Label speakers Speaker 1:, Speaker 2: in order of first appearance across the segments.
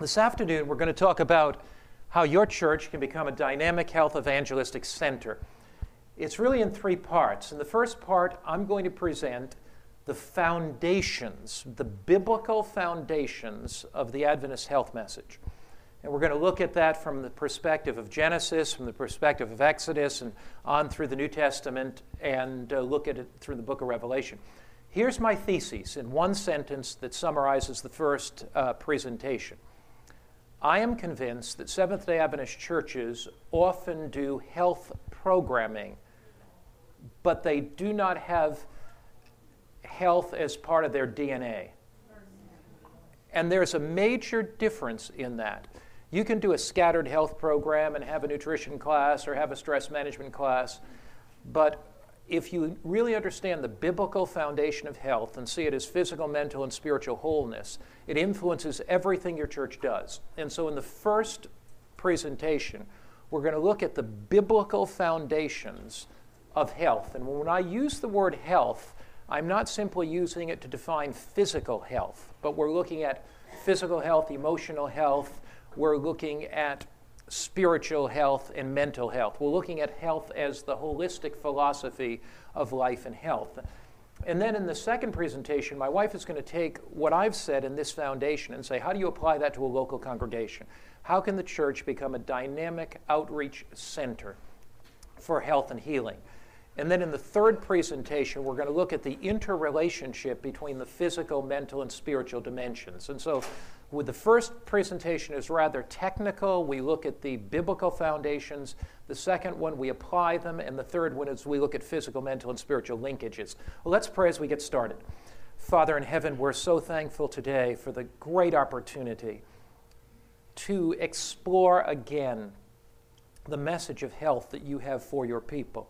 Speaker 1: This afternoon, we're going to talk about how your church can become a dynamic health evangelistic center. It's really in three parts. In the first part, I'm going to present the foundations, the biblical foundations of the Adventist health message. And we're going to look at that from the perspective of Genesis, from the perspective of Exodus, and on through the New Testament, and uh, look at it through the book of Revelation. Here's my thesis in one sentence that summarizes the first uh, presentation. I am convinced that Seventh day Adventist churches often do health programming, but they do not have health as part of their DNA. And there's a major difference in that. You can do a scattered health program and have a nutrition class or have a stress management class, but if you really understand the biblical foundation of health and see it as physical, mental, and spiritual wholeness, it influences everything your church does. And so, in the first presentation, we're going to look at the biblical foundations of health. And when I use the word health, I'm not simply using it to define physical health, but we're looking at physical health, emotional health, we're looking at spiritual health and mental health. We're looking at health as the holistic philosophy of life and health. And then in the second presentation, my wife is going to take what I've said in this foundation and say, how do you apply that to a local congregation? How can the church become a dynamic outreach center for health and healing? And then in the third presentation, we're going to look at the interrelationship between the physical, mental, and spiritual dimensions. And so the first presentation is rather technical. We look at the biblical foundations. The second one, we apply them. And the third one is we look at physical, mental, and spiritual linkages. Well, let's pray as we get started. Father in heaven, we're so thankful today for the great opportunity to explore again the message of health that you have for your people.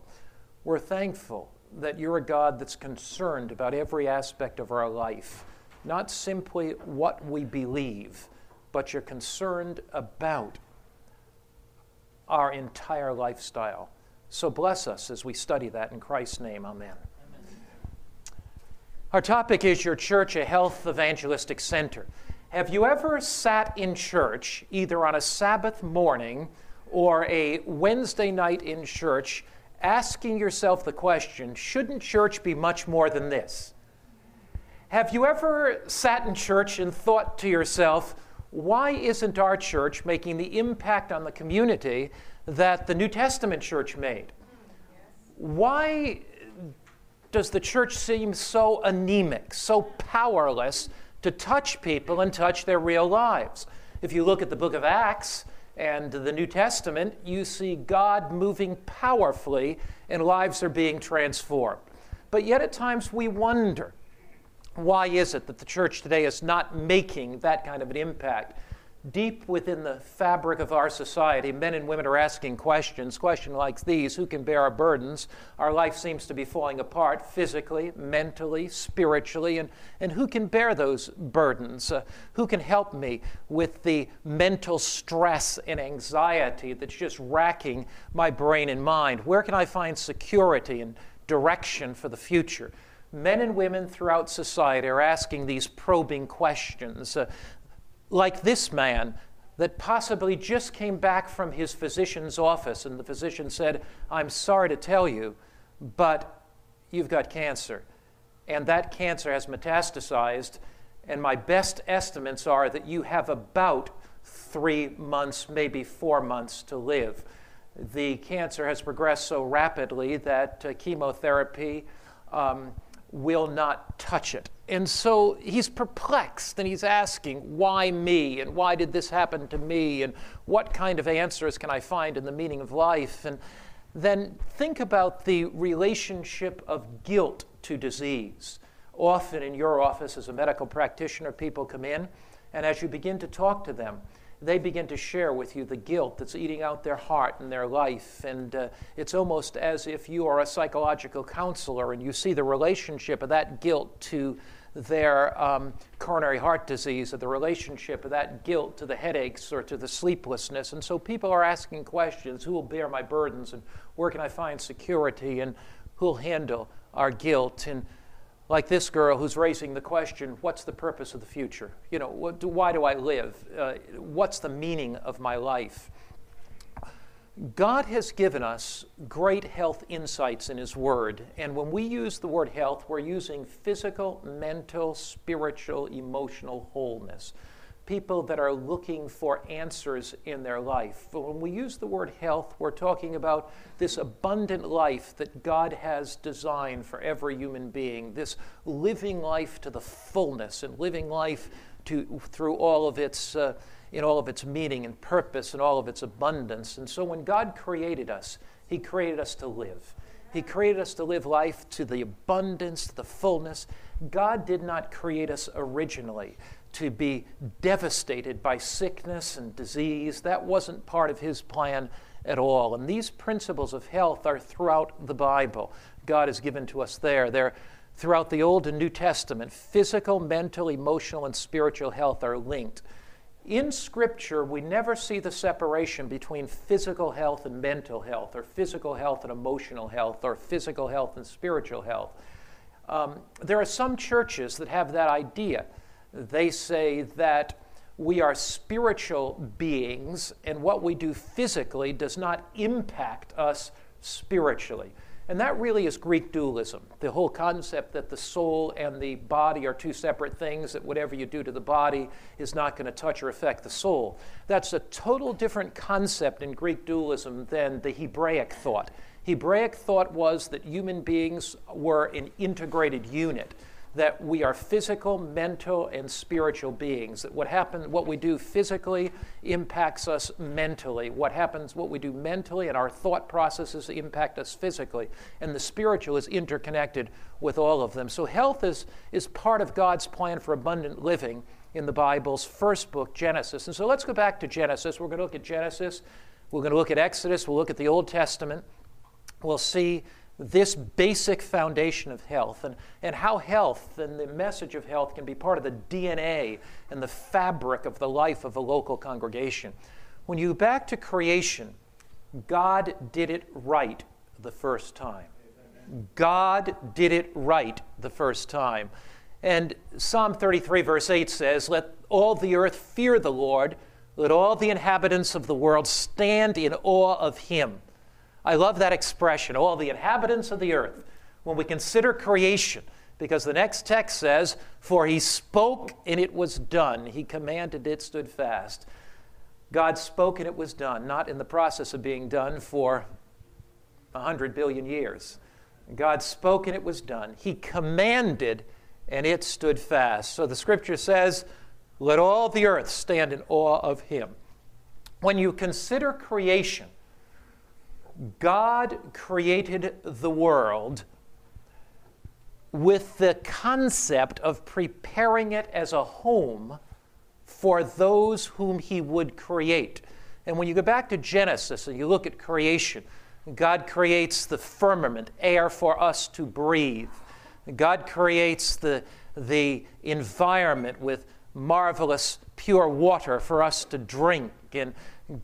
Speaker 1: We're thankful that you're a God that's concerned about every aspect of our life not simply what we believe, but you're concerned about our entire lifestyle. So bless us as we study that in Christ's name. Amen. Amen. Our topic is Your Church a Health Evangelistic Center. Have you ever sat in church, either on a Sabbath morning or a Wednesday night in church, asking yourself the question shouldn't church be much more than this? Have you ever sat in church and thought to yourself, why isn't our church making the impact on the community that the New Testament church made? Why does the church seem so anemic, so powerless to touch people and touch their real lives? If you look at the book of Acts and the New Testament, you see God moving powerfully and lives are being transformed. But yet at times we wonder why is it that the church today is not making that kind of an impact? Deep within the fabric of our society, men and women are asking questions, questions like these Who can bear our burdens? Our life seems to be falling apart physically, mentally, spiritually, and, and who can bear those burdens? Uh, who can help me with the mental stress and anxiety that's just racking my brain and mind? Where can I find security and direction for the future? Men and women throughout society are asking these probing questions, uh, like this man that possibly just came back from his physician's office, and the physician said, I'm sorry to tell you, but you've got cancer. And that cancer has metastasized, and my best estimates are that you have about three months, maybe four months to live. The cancer has progressed so rapidly that uh, chemotherapy. Um, will not touch it. And so he's perplexed and he's asking, why me? And why did this happen to me? And what kind of answers can I find in the meaning of life? And then think about the relationship of guilt to disease. Often in your office as a medical practitioner, people come in, and as you begin to talk to them, they begin to share with you the guilt that's eating out their heart and their life. And uh, it's almost as if you are a psychological counselor and you see the relationship of that guilt to their um, coronary heart disease or the relationship of that guilt to the headaches or to the sleeplessness. And so people are asking questions who will bear my burdens and where can I find security and who'll handle our guilt? And like this girl who's raising the question what's the purpose of the future? You know, do, why do I live? Uh, what's the meaning of my life? God has given us great health insights in His Word. And when we use the word health, we're using physical, mental, spiritual, emotional wholeness. People that are looking for answers in their life. When we use the word health, we're talking about this abundant life that God has designed for every human being, this living life to the fullness and living life to, through all of its. Uh, in all of its meaning and purpose and all of its abundance. And so when God created us, He created us to live. He created us to live life to the abundance, to the fullness. God did not create us originally to be devastated by sickness and disease. That wasn't part of His plan at all. And these principles of health are throughout the Bible. God has given to us there. They're throughout the Old and New Testament. Physical, mental, emotional, and spiritual health are linked. In Scripture, we never see the separation between physical health and mental health, or physical health and emotional health, or physical health and spiritual health. Um, there are some churches that have that idea. They say that we are spiritual beings, and what we do physically does not impact us spiritually. And that really is Greek dualism the whole concept that the soul and the body are two separate things, that whatever you do to the body is not going to touch or affect the soul. That's a total different concept in Greek dualism than the Hebraic thought. Hebraic thought was that human beings were an integrated unit that we are physical, mental, and spiritual beings. That what happens, what we do physically impacts us mentally. What happens, what we do mentally, and our thought processes impact us physically. And the spiritual is interconnected with all of them. So health is, is part of God's plan for abundant living in the Bible's first book, Genesis. And so let's go back to Genesis. We're going to look at Genesis. We're going to look at Exodus. We'll look at the Old Testament. We'll see this basic foundation of health and, and how health and the message of health can be part of the DNA and the fabric of the life of a local congregation. When you back to creation, God did it right the first time. God did it right the first time. And Psalm 33, verse 8 says, Let all the earth fear the Lord, let all the inhabitants of the world stand in awe of him. I love that expression, all the inhabitants of the earth, when we consider creation, because the next text says, For he spoke and it was done. He commanded, it stood fast. God spoke and it was done, not in the process of being done for a hundred billion years. God spoke and it was done. He commanded and it stood fast. So the scripture says, Let all the earth stand in awe of him. When you consider creation, God created the world with the concept of preparing it as a home for those whom He would create. And when you go back to Genesis and you look at creation, God creates the firmament, air for us to breathe. God creates the, the environment with marvelous pure water for us to drink. And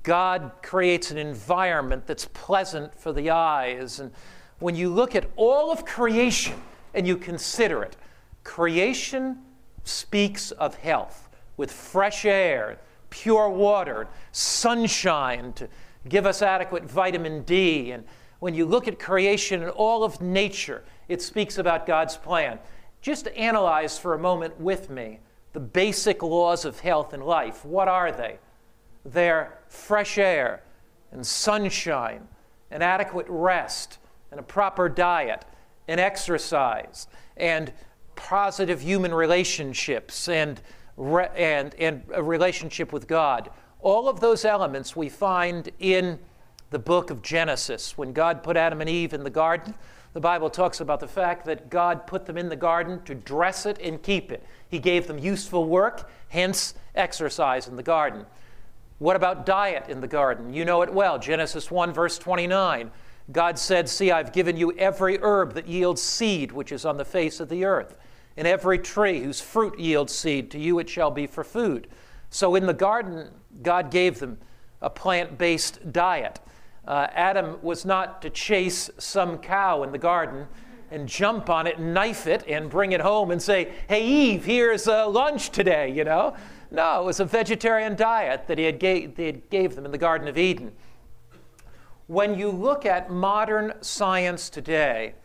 Speaker 1: God creates an environment that's pleasant for the eyes. And when you look at all of creation and you consider it, creation speaks of health with fresh air, pure water, sunshine to give us adequate vitamin D. And when you look at creation and all of nature, it speaks about God's plan. Just analyze for a moment with me the basic laws of health and life. What are they? They're fresh air and sunshine and adequate rest and a proper diet and exercise and positive human relationships and, re- and, and a relationship with God. All of those elements we find in the book of Genesis. When God put Adam and Eve in the garden, the Bible talks about the fact that God put them in the garden to dress it and keep it. He gave them useful work, hence exercise in the garden. What about diet in the garden? You know it well. Genesis 1, verse 29. God said, See, I've given you every herb that yields seed, which is on the face of the earth, and every tree whose fruit yields seed. To you it shall be for food. So in the garden, God gave them a plant based diet. Uh, Adam was not to chase some cow in the garden. And jump on it and knife it and bring it home and say, Hey, Eve, here's uh, lunch today, you know? No, it was a vegetarian diet that he had gave, they had gave them in the Garden of Eden. When you look at modern science today,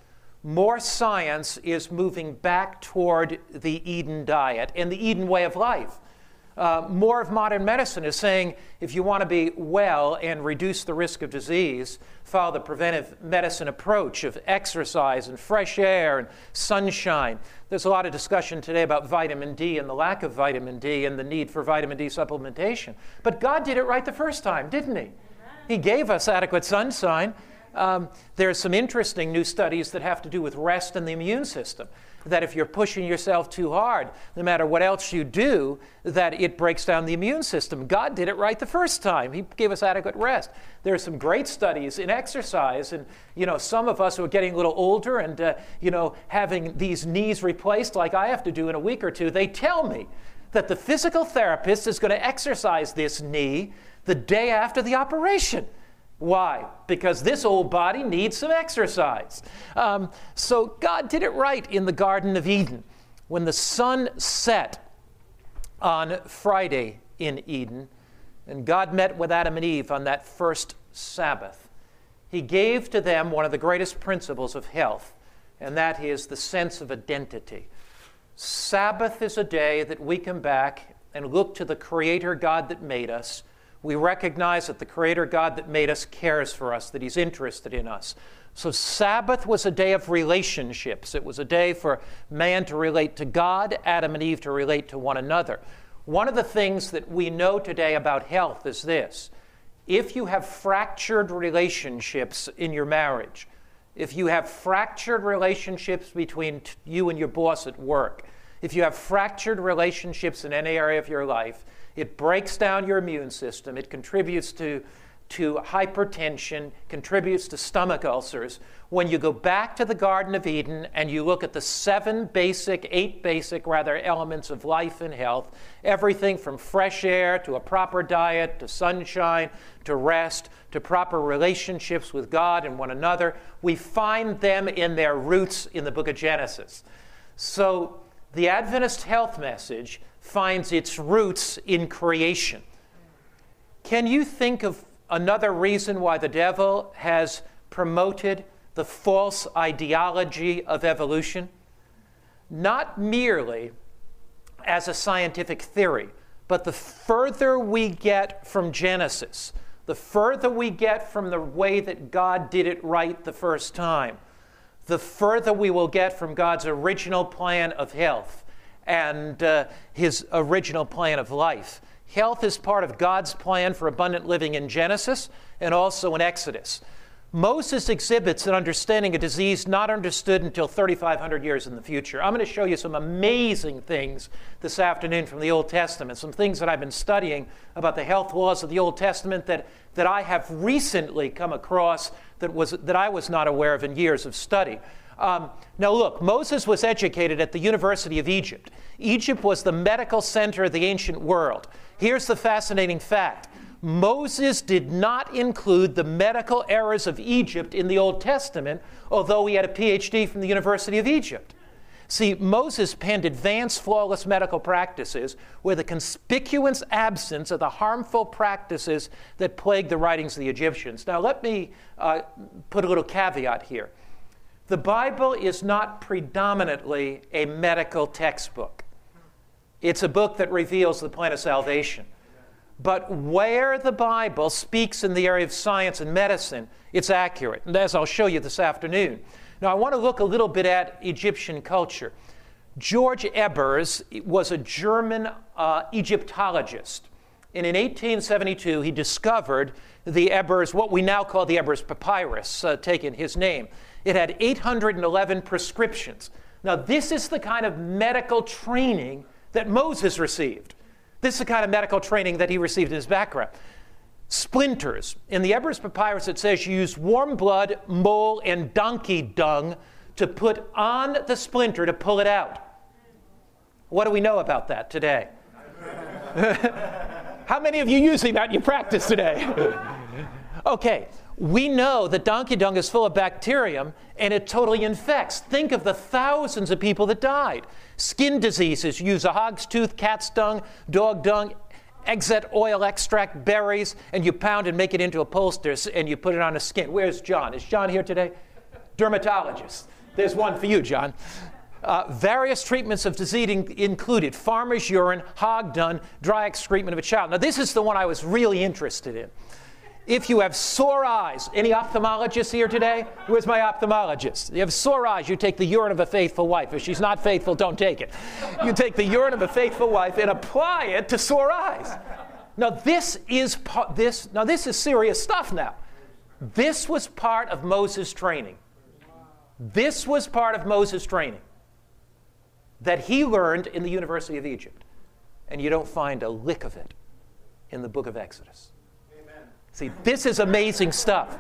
Speaker 1: more science is moving back toward the Eden diet and the Eden way of life. Uh, more of modern medicine is saying if you want to be well and reduce the risk of disease, follow the preventive medicine approach of exercise and fresh air and sunshine. There's a lot of discussion today about vitamin D and the lack of vitamin D and the need for vitamin D supplementation. But God did it right the first time, didn't He? He gave us adequate sunshine. Um, there are some interesting new studies that have to do with rest and the immune system that if you're pushing yourself too hard, no matter what else you do, that it breaks down the immune system. God did it right the first time. He gave us adequate rest. There are some great studies in exercise, and you know, some of us who are getting a little older and uh, you know, having these knees replaced like I have to do in a week or two, they tell me that the physical therapist is going to exercise this knee the day after the operation. Why? Because this old body needs some exercise. Um, so God did it right in the Garden of Eden. When the sun set on Friday in Eden, and God met with Adam and Eve on that first Sabbath, He gave to them one of the greatest principles of health, and that is the sense of identity. Sabbath is a day that we come back and look to the Creator God that made us we recognize that the Creator God that made us cares for us, that He's interested in us. So, Sabbath was a day of relationships. It was a day for man to relate to God, Adam and Eve to relate to one another. One of the things that we know today about health is this if you have fractured relationships in your marriage, if you have fractured relationships between you and your boss at work, if you have fractured relationships in any area of your life, it breaks down your immune system. It contributes to, to hypertension, contributes to stomach ulcers. When you go back to the Garden of Eden and you look at the seven basic, eight basic, rather, elements of life and health, everything from fresh air to a proper diet to sunshine to rest to proper relationships with God and one another, we find them in their roots in the book of Genesis. So, the Adventist health message finds its roots in creation. Can you think of another reason why the devil has promoted the false ideology of evolution? Not merely as a scientific theory, but the further we get from Genesis, the further we get from the way that God did it right the first time, the further we will get from God's original plan of health and uh, his original plan of life. Health is part of God's plan for abundant living in Genesis and also in Exodus. Moses exhibits an understanding of disease not understood until 3,500 years in the future. I'm going to show you some amazing things this afternoon from the Old Testament, some things that I've been studying about the health laws of the Old Testament that, that I have recently come across that, was, that I was not aware of in years of study. Um, now, look, Moses was educated at the University of Egypt. Egypt was the medical center of the ancient world. Here's the fascinating fact Moses did not include the medical errors of Egypt in the Old Testament, although he had a PhD from the University of Egypt. See, Moses penned advanced, flawless medical practices with a conspicuous absence of the harmful practices that plagued the writings of the Egyptians. Now, let me uh, put a little caveat here. The Bible is not predominantly a medical textbook, it's a book that reveals the plan of salvation. But where the Bible speaks in the area of science and medicine, it's accurate, and as I'll show you this afternoon. Now, I want to look a little bit at Egyptian culture. George Ebers was a German uh, Egyptologist. And in 1872, he discovered the Ebers, what we now call the Ebers Papyrus, uh, taking his name. It had 811 prescriptions. Now, this is the kind of medical training that Moses received. This is the kind of medical training that he received in his background. Splinters. In the Ebers Papyrus, it says you use warm blood, mole, and donkey dung to put on the splinter to pull it out. What do we know about that today? How many of you using that in your practice today? Okay, we know that donkey dung is full of bacterium and it totally infects. Think of the thousands of people that died. Skin diseases use a hog's tooth, cat's dung, dog dung, exit oil extract, berries, and you pound and make it into a poultice and you put it on the skin. Where's John? Is John here today? Dermatologist. There's one for you, John. Uh, various treatments of disease included farmer's urine, hog dung, dry excrement of a child. Now, this is the one I was really interested in. If you have sore eyes, any ophthalmologists here today? Where's my ophthalmologist? You have sore eyes, you take the urine of a faithful wife. If she's not faithful, don't take it. You take the urine of a faithful wife and apply it to sore eyes. Now this is this now this is serious stuff now. This was part of Moses' training. This was part of Moses' training that he learned in the University of Egypt. And you don't find a lick of it in the book of Exodus. Amen. See, this is amazing stuff.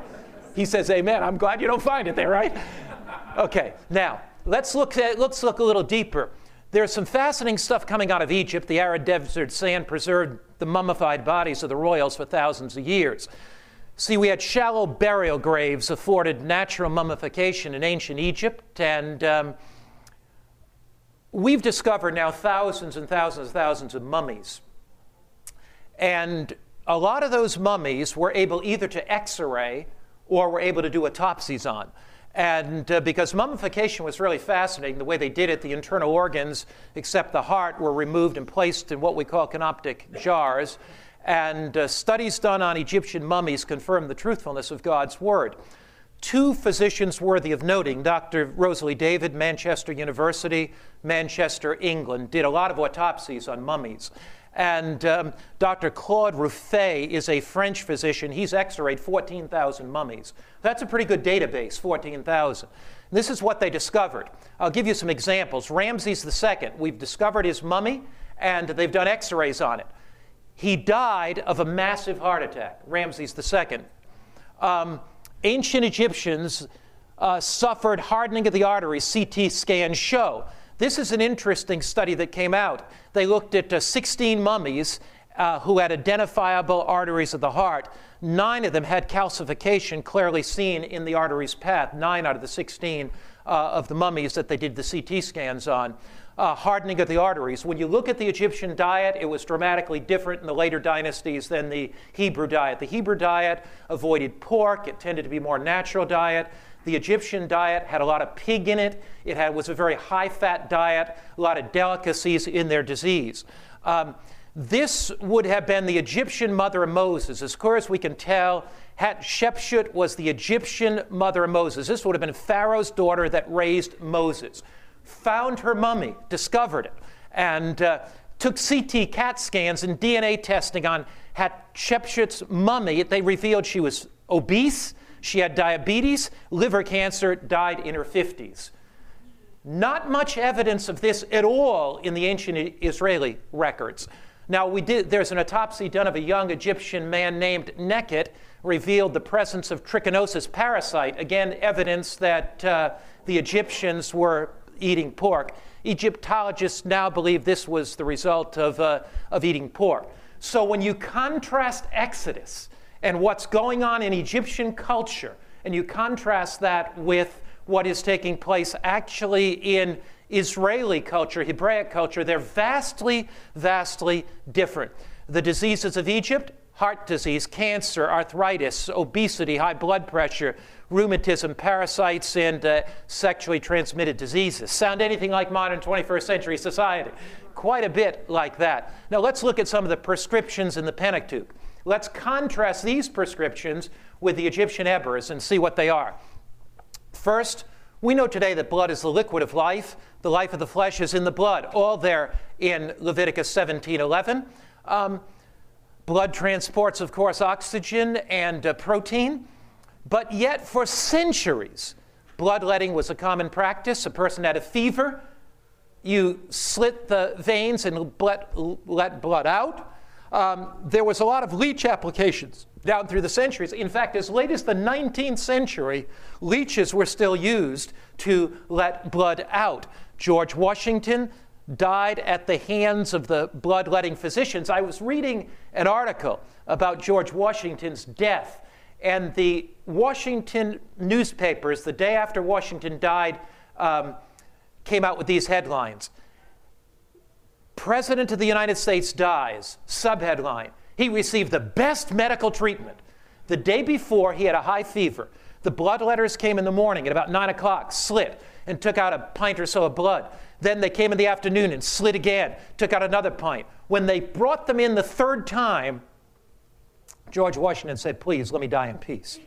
Speaker 1: He says, Amen. I'm glad you don't find it there, right? Okay, now let's look at, let's look a little deeper. There's some fascinating stuff coming out of Egypt. The arid desert sand preserved the mummified bodies of the royals for thousands of years. See, we had shallow burial graves afforded natural mummification in ancient Egypt, and um, we've discovered now thousands and thousands and thousands of mummies. And a lot of those mummies were able either to x ray or were able to do autopsies on. And uh, because mummification was really fascinating, the way they did it, the internal organs, except the heart, were removed and placed in what we call canopic jars. And uh, studies done on Egyptian mummies confirm the truthfulness of God's word two physicians worthy of noting Dr. Rosalie David, Manchester University, Manchester, England, did a lot of autopsies on mummies. And um, Dr. Claude Ruffey is a French physician. He's x rayed 14,000 mummies. That's a pretty good database, 14,000. This is what they discovered. I'll give you some examples. Ramses II, we've discovered his mummy, and they've done x rays on it. He died of a massive heart attack, Ramses II. Um, ancient Egyptians uh, suffered hardening of the arteries, CT scans show. This is an interesting study that came out. They looked at uh, 16 mummies uh, who had identifiable arteries of the heart. Nine of them had calcification clearly seen in the artery's path, nine out of the 16 uh, of the mummies that they did the CT scans on uh, hardening of the arteries. When you look at the Egyptian diet, it was dramatically different in the later dynasties than the Hebrew diet. The Hebrew diet avoided pork, it tended to be more natural diet. The Egyptian diet had a lot of pig in it. It had, was a very high fat diet, a lot of delicacies in their disease. Um, this would have been the Egyptian mother of Moses. As far as we can tell, Hatshepsut was the Egyptian mother of Moses. This would have been Pharaoh's daughter that raised Moses found her mummy, discovered it, and uh, took CT CAT scans and DNA testing on Hatshepsut's mummy. They revealed she was obese, she had diabetes, liver cancer, died in her 50s. Not much evidence of this at all in the ancient Israeli records. Now, we did, there's an autopsy done of a young Egyptian man named Nekhet, revealed the presence of trichinosis parasite, again, evidence that uh, the Egyptians were eating pork. Egyptologists now believe this was the result of, uh, of eating pork. So when you contrast Exodus and what's going on in Egyptian culture, and you contrast that with what is taking place actually in Israeli culture, Hebraic culture, they're vastly, vastly different. The diseases of Egypt heart disease, cancer, arthritis, obesity, high blood pressure, rheumatism, parasites, and uh, sexually transmitted diseases. Sound anything like modern 21st century society? Quite a bit like that. Now let's look at some of the prescriptions in the Pentateuch. Let's contrast these prescriptions with the Egyptian Ebers and see what they are. First, we know today that blood is the liquid of life. The life of the flesh is in the blood, all there in Leviticus 17:11. Um, blood transports, of course, oxygen and uh, protein. But yet, for centuries, bloodletting was a common practice. A person had a fever, you slit the veins and let, let blood out. Um, there was a lot of leech applications down through the centuries. In fact, as late as the 19th century, leeches were still used to let blood out. George Washington died at the hands of the bloodletting physicians. I was reading an article about George Washington's death and the Washington newspapers, the day after Washington died, um, came out with these headlines President of the United States dies, subheadline. He received the best medical treatment. The day before, he had a high fever. The blood letters came in the morning at about 9 o'clock, slit, and took out a pint or so of blood. Then they came in the afternoon and slit again, took out another pint. When they brought them in the third time, George Washington said, Please, let me die in peace.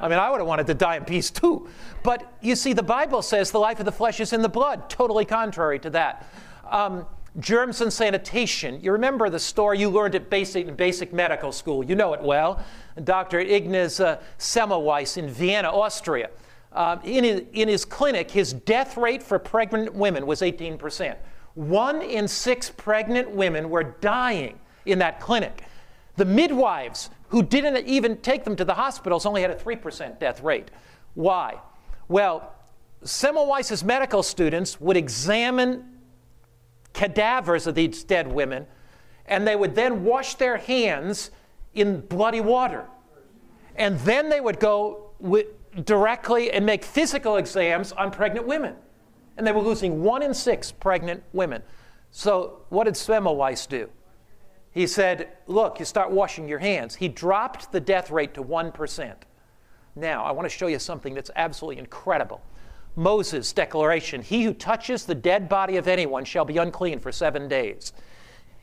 Speaker 1: I mean, I would have wanted to die in peace too. But you see, the Bible says the life of the flesh is in the blood, totally contrary to that. Um, germs and sanitation. You remember the story you learned at basic, basic medical school. You know it well. Dr. Ignaz uh, Semmelweis in Vienna, Austria. Uh, in, his, in his clinic, his death rate for pregnant women was 18%. One in six pregnant women were dying in that clinic. The midwives who didn't even take them to the hospitals only had a 3% death rate. Why? Well, Semmelweis's medical students would examine cadavers of these dead women, and they would then wash their hands in bloody water. And then they would go with, directly and make physical exams on pregnant women. And they were losing one in six pregnant women. So, what did Semmelweis do? He said, Look, you start washing your hands. He dropped the death rate to 1%. Now, I want to show you something that's absolutely incredible. Moses' declaration He who touches the dead body of anyone shall be unclean for seven days.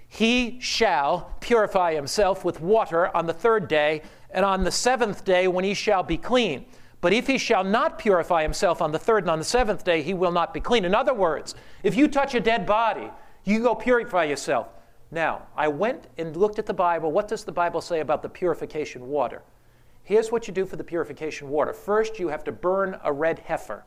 Speaker 1: He shall purify himself with water on the third day, and on the seventh day, when he shall be clean. But if he shall not purify himself on the third and on the seventh day, he will not be clean. In other words, if you touch a dead body, you go purify yourself. Now, I went and looked at the Bible. What does the Bible say about the purification water? Here's what you do for the purification water. First, you have to burn a red heifer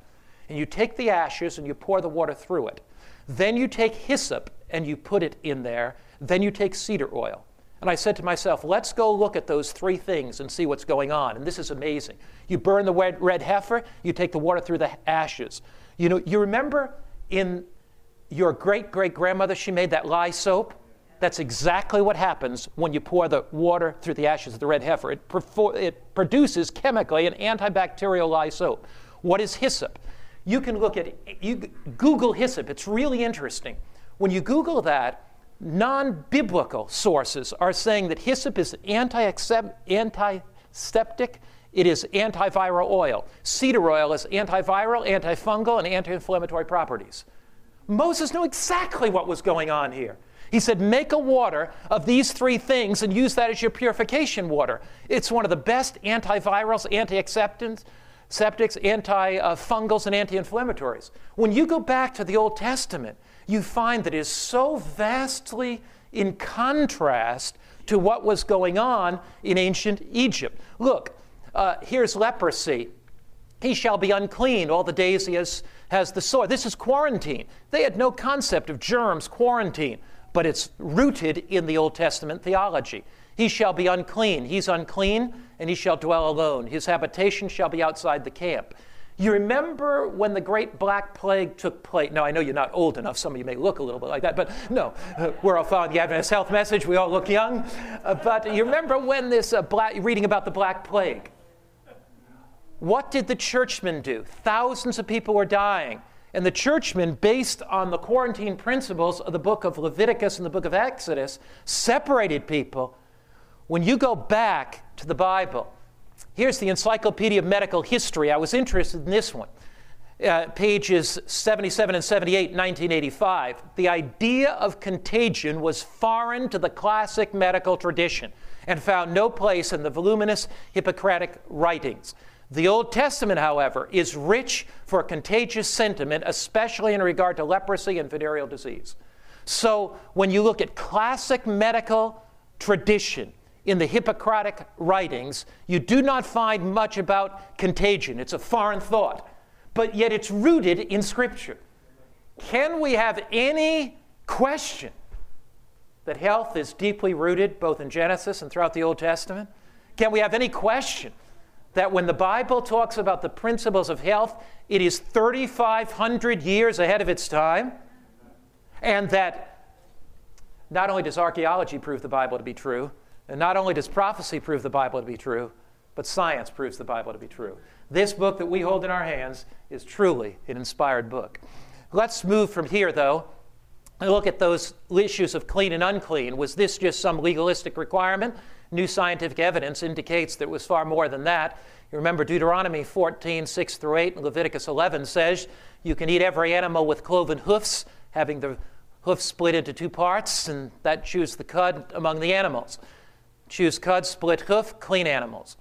Speaker 1: and you take the ashes and you pour the water through it. Then you take hyssop and you put it in there. Then you take cedar oil. And I said to myself, let's go look at those three things and see what's going on. And this is amazing. You burn the red, red heifer, you take the water through the ashes. You know, you remember in your great great grandmother, she made that lye soap? That's exactly what happens when you pour the water through the ashes of the red heifer. It, perfor- it produces chemically an antibacterial lye soap. What is hyssop? You can look at, you Google hyssop, it's really interesting. When you Google that, non biblical sources are saying that hyssop is antiseptic, it is antiviral oil. Cedar oil is antiviral, antifungal, and anti inflammatory properties. Moses knew exactly what was going on here. He said, Make a water of these three things and use that as your purification water. It's one of the best antivirals, anti-acceptants, septics, antifungals, and anti inflammatories. When you go back to the Old Testament, you find that it is so vastly in contrast to what was going on in ancient Egypt. Look, uh, here's leprosy. He shall be unclean all the days he has, has the sore. This is quarantine. They had no concept of germs, quarantine, but it's rooted in the Old Testament theology. He shall be unclean. He's unclean, and he shall dwell alone. His habitation shall be outside the camp. You remember when the great black plague took place? Now, I know you're not old enough. Some of you may look a little bit like that, but no, uh, we're all following the Adventist health message. We all look young. Uh, but you remember when this uh, black, reading about the black plague? What did the churchmen do? Thousands of people were dying. And the churchmen, based on the quarantine principles of the book of Leviticus and the book of Exodus, separated people when you go back to the Bible, here's the Encyclopedia of Medical History. I was interested in this one. Uh, pages 77 and 78, 1985. The idea of contagion was foreign to the classic medical tradition and found no place in the voluminous Hippocratic writings. The Old Testament, however, is rich for contagious sentiment, especially in regard to leprosy and venereal disease. So when you look at classic medical tradition, in the Hippocratic writings, you do not find much about contagion. It's a foreign thought, but yet it's rooted in Scripture. Can we have any question that health is deeply rooted both in Genesis and throughout the Old Testament? Can we have any question that when the Bible talks about the principles of health, it is 3,500 years ahead of its time? And that not only does archaeology prove the Bible to be true, and not only does prophecy prove the Bible to be true, but science proves the Bible to be true. This book that we hold in our hands is truly an inspired book. Let's move from here, though, and look at those issues of clean and unclean. Was this just some legalistic requirement? New scientific evidence indicates that it was far more than that. You remember Deuteronomy 14, 6 through 8, and Leviticus 11 says you can eat every animal with cloven hoofs, having the hoof split into two parts, and that chews the cud among the animals. Choose cud, split hoof, clean animals.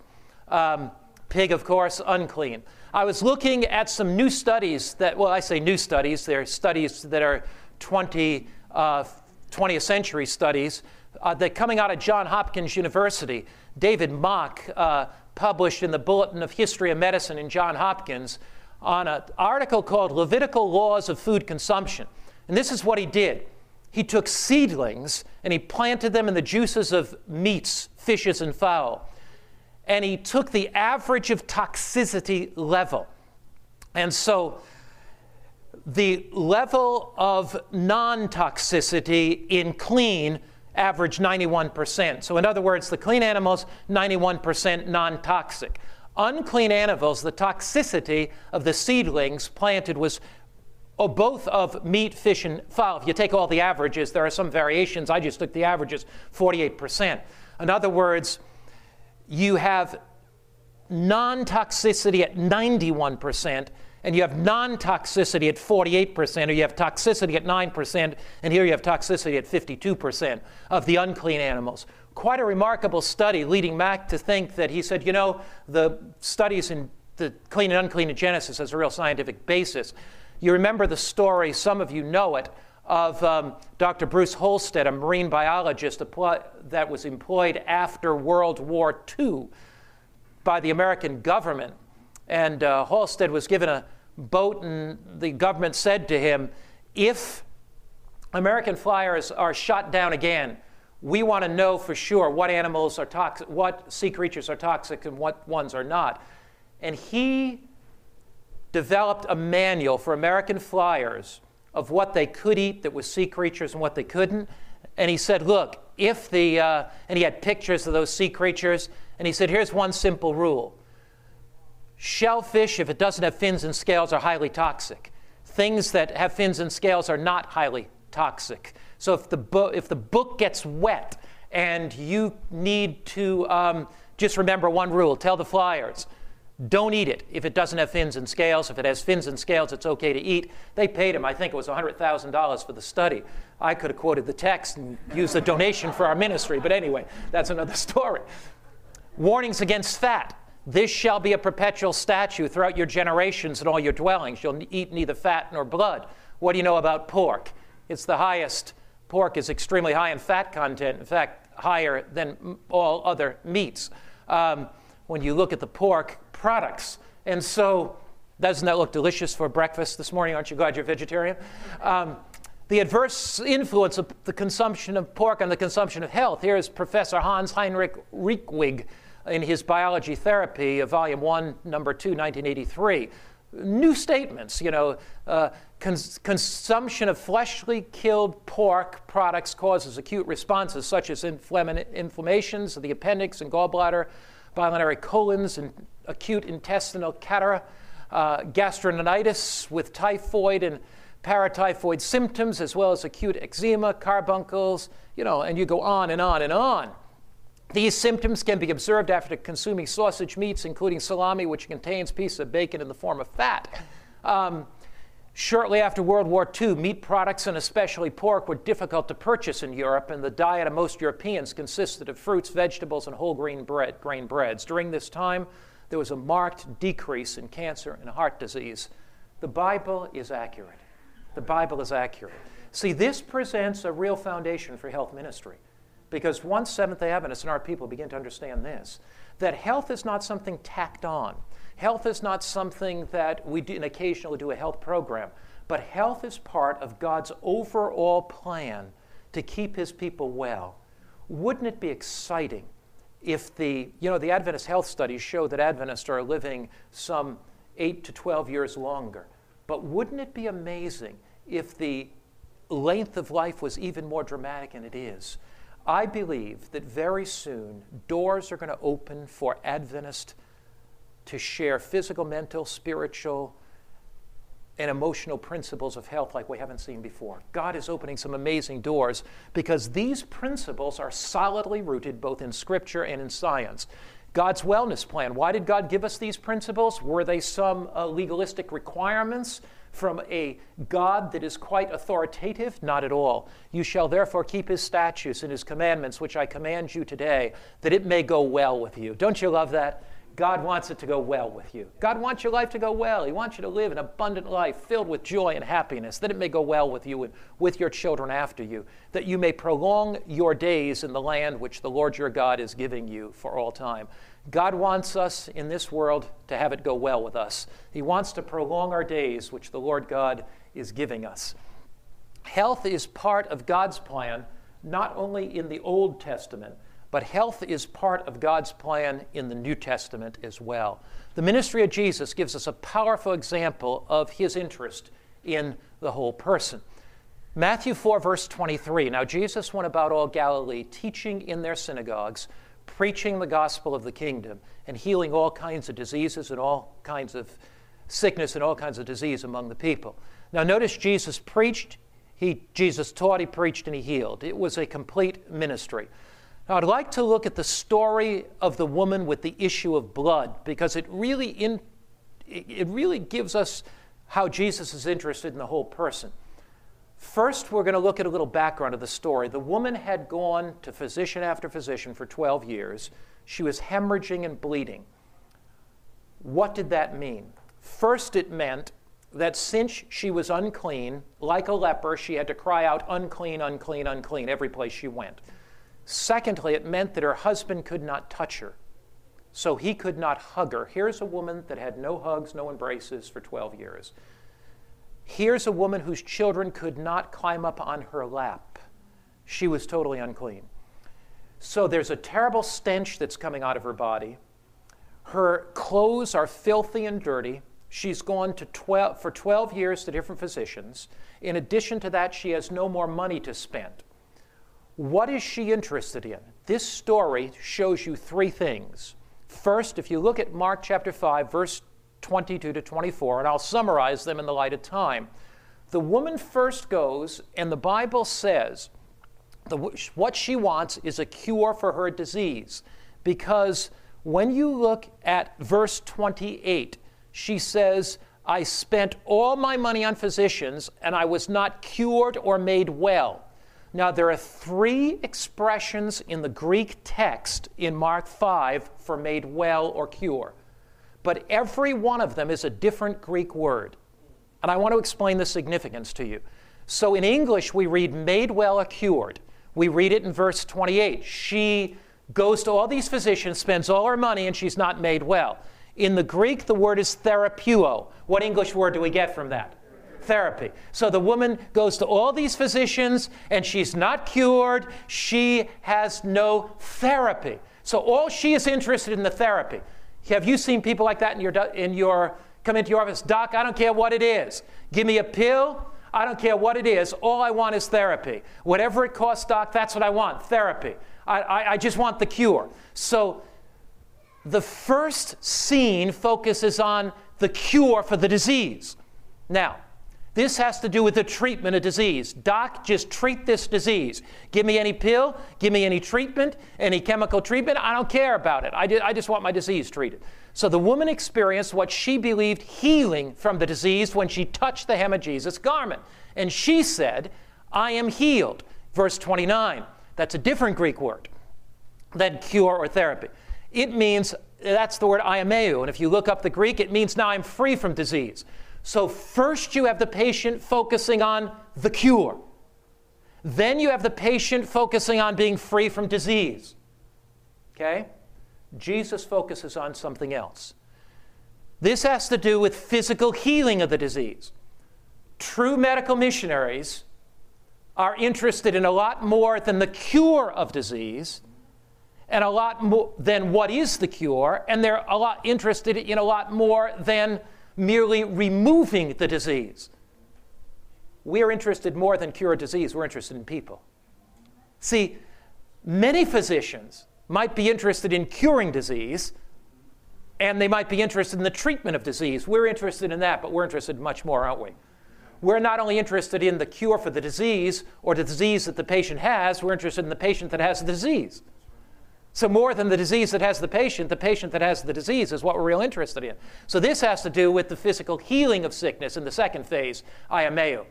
Speaker 1: Um, pig, of course, unclean. I was looking at some new studies that, well, I say new studies, they're studies that are 20, uh, 20th century studies uh, that coming out of Johns Hopkins University. David Macht uh, published in the Bulletin of History of Medicine in Johns Hopkins on an article called Levitical Laws of Food Consumption. And this is what he did he took seedlings and he planted them in the juices of meats, fishes, and fowl. And he took the average of toxicity level. And so the level of non toxicity in clean averaged 91%. So, in other words, the clean animals, 91% non toxic. Unclean animals, the toxicity of the seedlings planted was or both of meat, fish, and fowl. If you take all the averages, there are some variations. I just took the averages 48%. In other words, you have non toxicity at 91%, and you have non toxicity at 48%, or you have toxicity at 9%, and here you have toxicity at 52% of the unclean animals. Quite a remarkable study, leading Macht to think that he said, you know, the studies in the clean and unclean in Genesis has a real scientific basis. You remember the story, some of you know it, of um, Dr. Bruce Halstead, a marine biologist that was employed after World War II by the American government. And uh, Halstead was given a boat, and the government said to him, If American flyers are shot down again, we want to know for sure what animals are toxic, what sea creatures are toxic, and what ones are not. And he developed a manual for American flyers of what they could eat that was sea creatures and what they couldn't. And he said, Look, if the, uh, and he had pictures of those sea creatures, and he said, Here's one simple rule shellfish, if it doesn't have fins and scales, are highly toxic. Things that have fins and scales are not highly toxic. So if the, bo- if the book gets wet and you need to um, just remember one rule tell the flyers don't eat it if it doesn't have fins and scales. If it has fins and scales, it's okay to eat. They paid him, I think it was $100,000 for the study. I could have quoted the text and used the donation for our ministry, but anyway, that's another story. Warnings against fat. This shall be a perpetual statute throughout your generations and all your dwellings. You'll eat neither fat nor blood. What do you know about pork? It's the highest. Pork is extremely high in fat content, in fact, higher than all other meats. Um, when you look at the pork, products. And so, doesn't that look delicious for breakfast this morning? Aren't you glad you're vegetarian? Um, the adverse influence of the consumption of pork on the consumption of health. Here is Professor Hans Heinrich Reckeweg in his Biology Therapy, Volume 1, Number 2, 1983. New statements, you know, uh, cons- consumption of fleshly killed pork products causes acute responses such as inflama- inflammations of the appendix and gallbladder, biliary colons, and acute intestinal catarrh, uh, gastroenteritis with typhoid and paratyphoid symptoms, as well as acute eczema, carbuncles, you know, and you go on and on and on. These symptoms can be observed after consuming sausage meats, including salami, which contains pieces of bacon in the form of fat. Um, Shortly after World War II, meat products and especially pork were difficult to purchase in Europe, and the diet of most Europeans consisted of fruits, vegetables, and whole grain, bread, grain breads. During this time, there was a marked decrease in cancer and heart disease. The Bible is accurate. The Bible is accurate. See, this presents a real foundation for health ministry because once Seventh day Adventists and our people begin to understand this, that health is not something tacked on. Health is not something that we do, occasionally do a health program, but health is part of God's overall plan to keep his people well. Wouldn't it be exciting if the, you know, the Adventist health studies show that Adventists are living some 8 to 12 years longer. But wouldn't it be amazing if the length of life was even more dramatic than it is? I believe that very soon doors are going to open for Adventists to share physical, mental, spiritual, and emotional principles of health like we haven't seen before. God is opening some amazing doors because these principles are solidly rooted both in Scripture and in science. God's wellness plan. Why did God give us these principles? Were they some uh, legalistic requirements from a God that is quite authoritative? Not at all. You shall therefore keep his statutes and his commandments, which I command you today, that it may go well with you. Don't you love that? God wants it to go well with you. God wants your life to go well. He wants you to live an abundant life filled with joy and happiness, that it may go well with you and with your children after you, that you may prolong your days in the land which the Lord your God is giving you for all time. God wants us in this world to have it go well with us. He wants to prolong our days, which the Lord God is giving us. Health is part of God's plan, not only in the Old Testament but health is part of God's plan in the New Testament as well. The ministry of Jesus gives us a powerful example of his interest in the whole person. Matthew 4, verse 23. Now, Jesus went about all Galilee, teaching in their synagogues, preaching the gospel of the kingdom, and healing all kinds of diseases and all kinds of sickness and all kinds of disease among the people. Now, notice Jesus preached, he, Jesus taught, he preached, and he healed. It was a complete ministry. Now, I'd like to look at the story of the woman with the issue of blood because it really, in, it really gives us how Jesus is interested in the whole person. First, we're going to look at a little background of the story. The woman had gone to physician after physician for 12 years. She was hemorrhaging and bleeding. What did that mean? First, it meant that since she was unclean, like a leper, she had to cry out, unclean, unclean, unclean, every place she went. Secondly, it meant that her husband could not touch her, so he could not hug her. Here's a woman that had no hugs, no embraces for 12 years. Here's a woman whose children could not climb up on her lap. She was totally unclean. So there's a terrible stench that's coming out of her body. Her clothes are filthy and dirty. She's gone to 12, for 12 years to different physicians. In addition to that, she has no more money to spend. What is she interested in? This story shows you three things. First, if you look at Mark chapter 5, verse 22 to 24, and I'll summarize them in the light of time. The woman first goes, and the Bible says the, what she wants is a cure for her disease. Because when you look at verse 28, she says, I spent all my money on physicians, and I was not cured or made well. Now, there are three expressions in the Greek text in Mark 5 for made well or cure, but every one of them is a different Greek word. And I want to explain the significance to you. So in English, we read made well or cured. We read it in verse 28. She goes to all these physicians, spends all her money, and she's not made well. In the Greek, the word is therapeuo. What English word do we get from that? therapy. So the woman goes to all these physicians and she's not cured. She has no therapy. So all she is interested in the therapy. Have you seen people like that in your, in your come into your office? Doc, I don't care what it is. Give me a pill. I don't care what it is. All I want is therapy. Whatever it costs, doc, that's what I want therapy. I, I, I just want the cure. So the first scene focuses on the cure for the disease. Now, this has to do with the treatment of disease. Doc, just treat this disease. Give me any pill, give me any treatment, any chemical treatment. I don't care about it. I, I just want my disease treated. So the woman experienced what she believed healing from the disease when she touched the hem of Jesus' garment. And she said, I am healed. Verse 29. That's a different Greek word than cure or therapy. It means, that's the word iameu. And if you look up the Greek, it means now I'm free from disease. So, first you have the patient focusing on the cure. Then you have the patient focusing on being free from disease. Okay? Jesus focuses on something else. This has to do with physical healing of the disease. True medical missionaries are interested in a lot more than the cure of disease and a lot more than what is the cure, and they're a lot interested in a lot more than merely removing the disease. We are interested more than cure disease, we're interested in people. See, Many physicians might be interested in curing disease, and they might be interested in the treatment of disease. We're interested in that, but we're interested in much more, aren't we? We're not only interested in the cure for the disease or the disease that the patient has, we're interested in the patient that has the disease. So, more than the disease that has the patient, the patient that has the disease is what we're real interested in. So, this has to do with the physical healing of sickness in the second phase, aiomeo.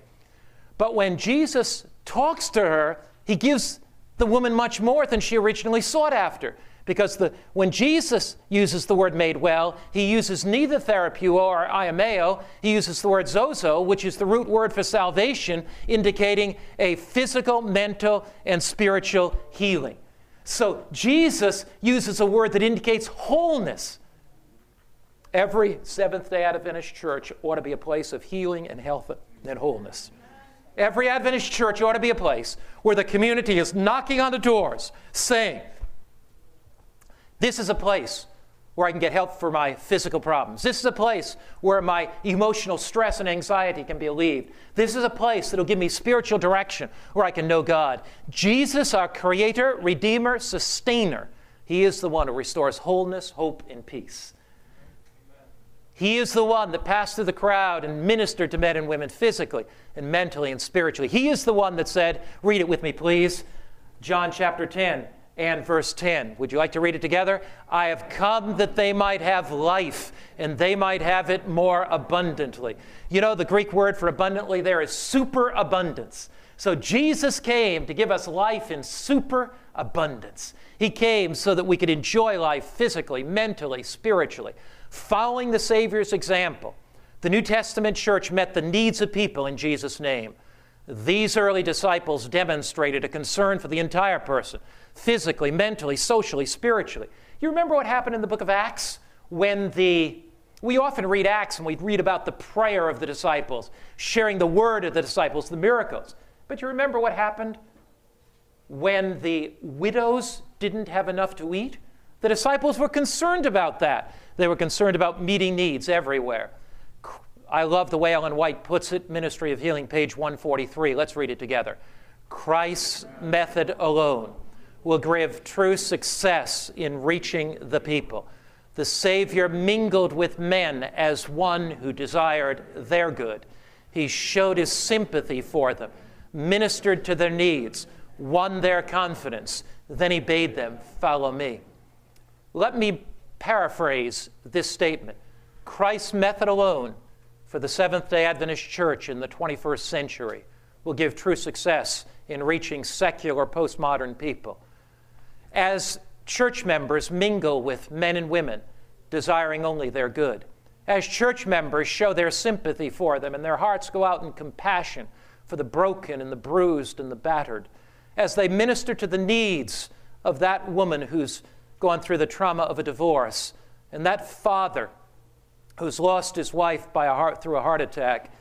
Speaker 1: But when Jesus talks to her, he gives the woman much more than she originally sought after. Because the, when Jesus uses the word made well, he uses neither therapeuo or aiomeo, he uses the word sozo, which is the root word for salvation, indicating a physical, mental, and spiritual healing. So Jesus uses a word that indicates wholeness. Every Seventh day Adventist church ought to be a place of healing and health and wholeness. Every Adventist church ought to be a place where the community is knocking on the doors saying, This is a place where I can get help for my physical problems. This is a place where my emotional stress and anxiety can be relieved. This is a place that will give me spiritual direction where I can know God. Jesus, our Creator, Redeemer, Sustainer, He is the one who restores wholeness, hope, and peace. He is the one that passed through the crowd and ministered to men and women physically and mentally and spiritually. He is the one that said, read it with me, please, John chapter 10 and verse 10. Would you like to read it together? I have come that they might have life and they might have it more abundantly. You know, the Greek word for abundantly there is superabundance. So Jesus came to give us life in superabundance. He came so that we could enjoy life physically, mentally, spiritually. Following the Savior's example, the New Testament church met the needs of people in Jesus' name. These early disciples demonstrated a concern for the entire person, physically, mentally, socially, spiritually. You remember what happened in the book of Acts when the we often read Acts and we read about the prayer of the disciples, sharing the word of the disciples, the miracles. But you remember what happened when the widows didn't have enough to eat? The disciples were concerned about that. They were concerned about meeting needs everywhere. I love the way Ellen White puts it, Ministry of Healing, page 143. Let's read it together. Christ's method alone will give true success in reaching the people. The Savior mingled with men as one who desired their good. He showed his sympathy for them, ministered to their needs, won their confidence. Then he bade them, Follow me. Let me paraphrase this statement Christ's method alone for the Seventh day Adventist Church in the 21st century. Will give true success in reaching secular postmodern people. As church members mingle with men and women desiring only their good, as church members show their sympathy for them and their hearts go out in compassion for the broken and the bruised and the battered, as they minister to the needs of that woman who's gone through the trauma of a divorce, and that father who's lost his wife by a heart, through a heart attack,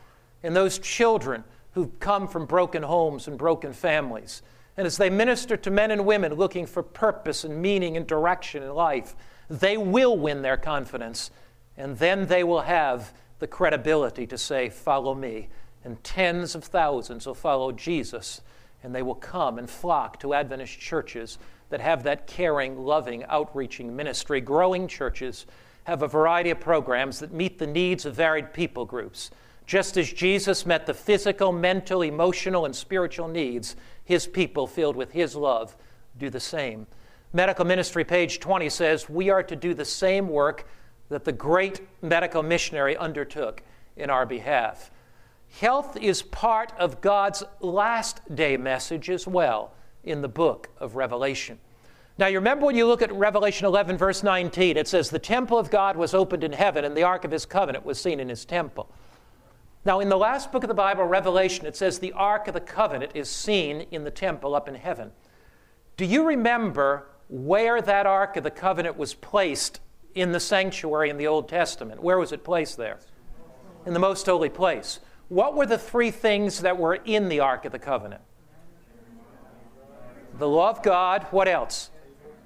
Speaker 1: and those children who've come from broken homes and broken families. And as they minister to men and women looking for purpose and meaning and direction in life, they will win their confidence, and then they will have the credibility to say, Follow me. And tens of thousands will follow Jesus, and they will come and flock to Adventist churches that have that caring, loving, outreaching ministry. Growing churches have a variety of programs that meet the needs of varied people groups. Just as Jesus met the physical, mental, emotional, and spiritual needs, his people, filled with his love, do the same. Medical Ministry, page 20, says we are to do the same work that the great medical missionary undertook in our behalf. Health is part of God's last day message as well in the book of Revelation. Now, you remember when you look at Revelation 11, verse 19, it says, The temple of God was opened in heaven, and the ark of his covenant was seen in his temple. Now, in the last book of the Bible, Revelation, it says the ark of the covenant is seen in the temple up in heaven. Do you remember where that ark of the covenant was placed in the sanctuary in the Old Testament? Where was it placed there? In the most holy place. What were the three things that were in the ark of the covenant? the law of God. What else?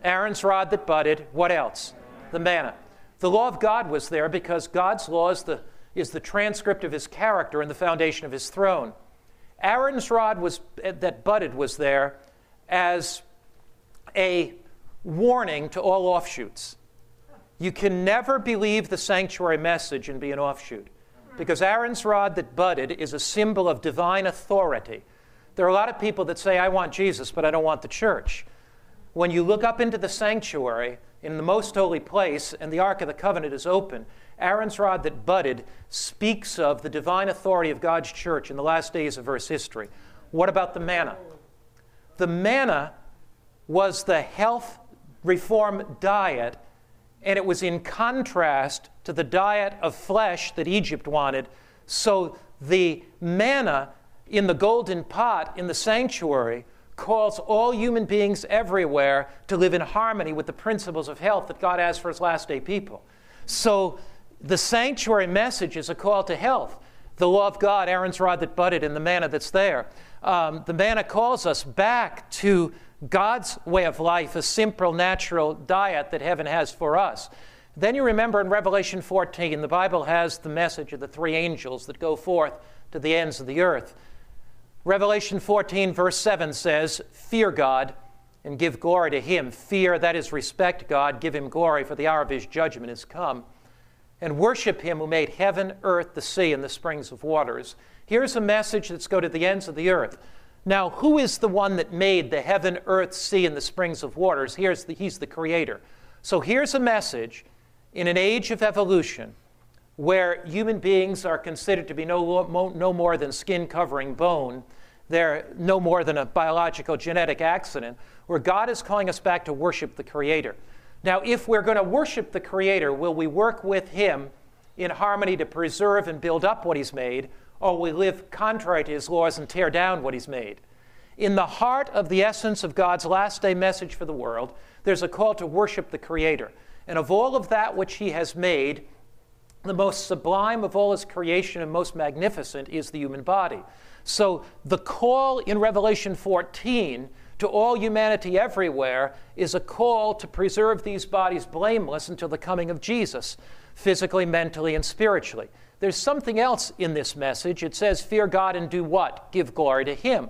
Speaker 1: Aaron's rod that budded. What else? The manna. The law of God was there because God's law is the, is the transcript of his character and the foundation of his throne. Aaron's rod was, that budded was there as a warning to all offshoots. You can never believe the sanctuary message and be an offshoot. Because Aaron's rod that budded is a symbol of divine authority. There are a lot of people that say, I want Jesus, but I don't want the church. When you look up into the sanctuary, in the most holy place, and the Ark of the Covenant is open, Aaron's rod that budded speaks of the divine authority of God's church in the last days of Earth's history. What about the manna? The manna was the health reform diet, and it was in contrast to the diet of flesh that Egypt wanted. So the manna in the golden pot in the sanctuary calls all human beings everywhere to live in harmony with the principles of health that God has for his last day people. So the sanctuary message is a call to health. The law of God, Aaron's rod that budded, and the manna that's there. Um, the manna calls us back to God's way of life, a simple, natural diet that heaven has for us. Then you remember in Revelation 14, the Bible has the message of the three angels that go forth to the ends of the earth. Revelation 14, verse 7 says, Fear God and give glory to him. Fear, that is, respect God, give him glory, for the hour of his judgment is come. And worship him who made heaven, earth, the sea, and the springs of waters. Here's a message that's go to the ends of the earth. Now, who is the one that made the heaven, earth, sea, and the springs of waters? Here's the, he's the creator. So here's a message in an age of evolution where human beings are considered to be no, no more than skin covering bone, they're no more than a biological genetic accident, where God is calling us back to worship the Creator. Now, if we're going to worship the Creator, will we work with Him in harmony to preserve and build up what He's made, or will we live contrary to his laws and tear down what he's made. In the heart of the essence of God's last day message for the world, there's a call to worship the Creator. And of all of that which he has made, the most sublime of all his creation and most magnificent is the human body. So the call in Revelation 14 to all humanity everywhere is a call to preserve these bodies blameless until the coming of Jesus, physically, mentally, and spiritually. There's something else in this message. It says, Fear God and do what? Give glory to Him.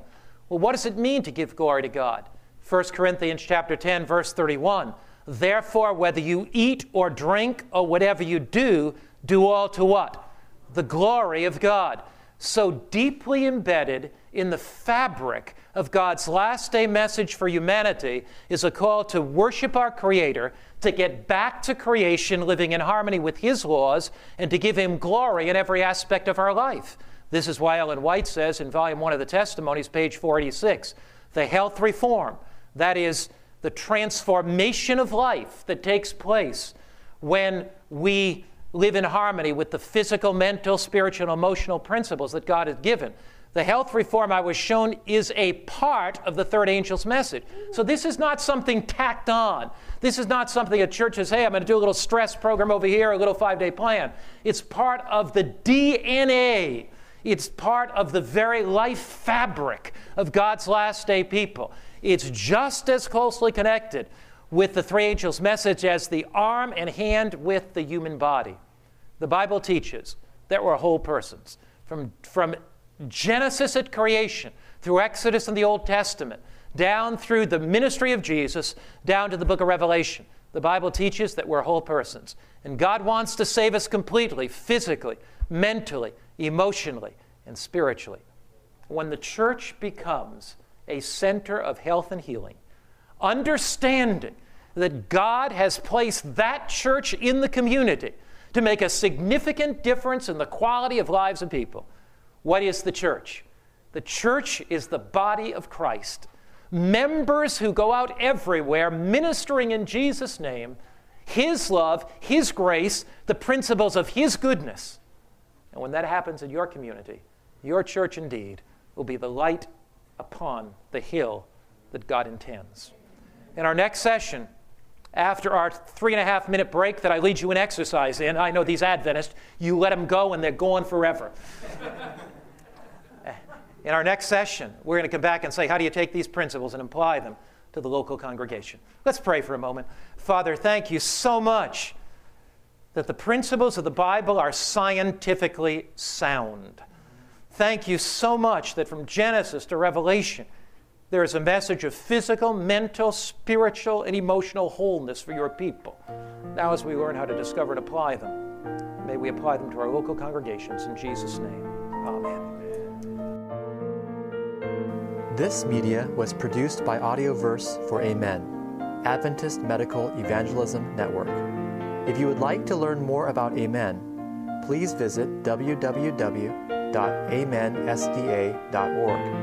Speaker 1: Well, what does it mean to give glory to God? 1 Corinthians chapter 10, verse 31. Therefore, whether you eat or drink or whatever you do, do all to what? The glory of God. So deeply embedded in the fabric of God's last day message for humanity is a call to worship our Creator, to get back to creation, living in harmony with His laws, and to give Him glory in every aspect of our life. This is why Ellen White says in Volume 1 of the Testimonies, page 486, the health reform, that is, the transformation of life that takes place when we live in harmony with the physical, mental, spiritual, and emotional principles that God has given. The health reform I was shown is a part of the third angel's message. So this is not something tacked on. This is not something a church says, hey, I'm going to do a little stress program over here, a little five day plan. It's part of the DNA. It's part of the very life fabric of God's last day people. It's just as closely connected with the three angels' message as the arm and hand with the human body. The Bible teaches that we're whole persons. From, from Genesis at creation, through Exodus in the Old Testament, down through the ministry of Jesus, down to the book of Revelation. The Bible teaches that we're whole persons. And God wants to save us completely, physically, mentally, emotionally, and spiritually. When the church becomes a center of health and healing, understanding that God has placed that church in the community to make a significant difference in the quality of lives of people, what is the church? The church is the body of Christ. Members who go out everywhere ministering in Jesus' name, His love, His grace, the principles of His goodness. And when that happens in your community, your church indeed will be the light upon the hill that God intends. In our next session, after our three and a half minute break that I lead you in exercise in, I know these Adventists, you let them go and they're gone forever. In our next session, we're going to come back and say, how do you take these principles and apply them to the local congregation? Let's pray for a moment. Father, thank you so much that the principles of the Bible are scientifically sound. Thank you so much that from Genesis to Revelation, There's a message of physical, mental, spiritual, and emotional wholeness for your people. Now, as we learn how to discover and apply them, may we apply them to our local congregations. In Jesus' name, amen.
Speaker 2: This media was produced by Audioverse for Amen, Adventist Medical Evangelism Network. If you would like to learn more about Amen, please visit www.amensda.org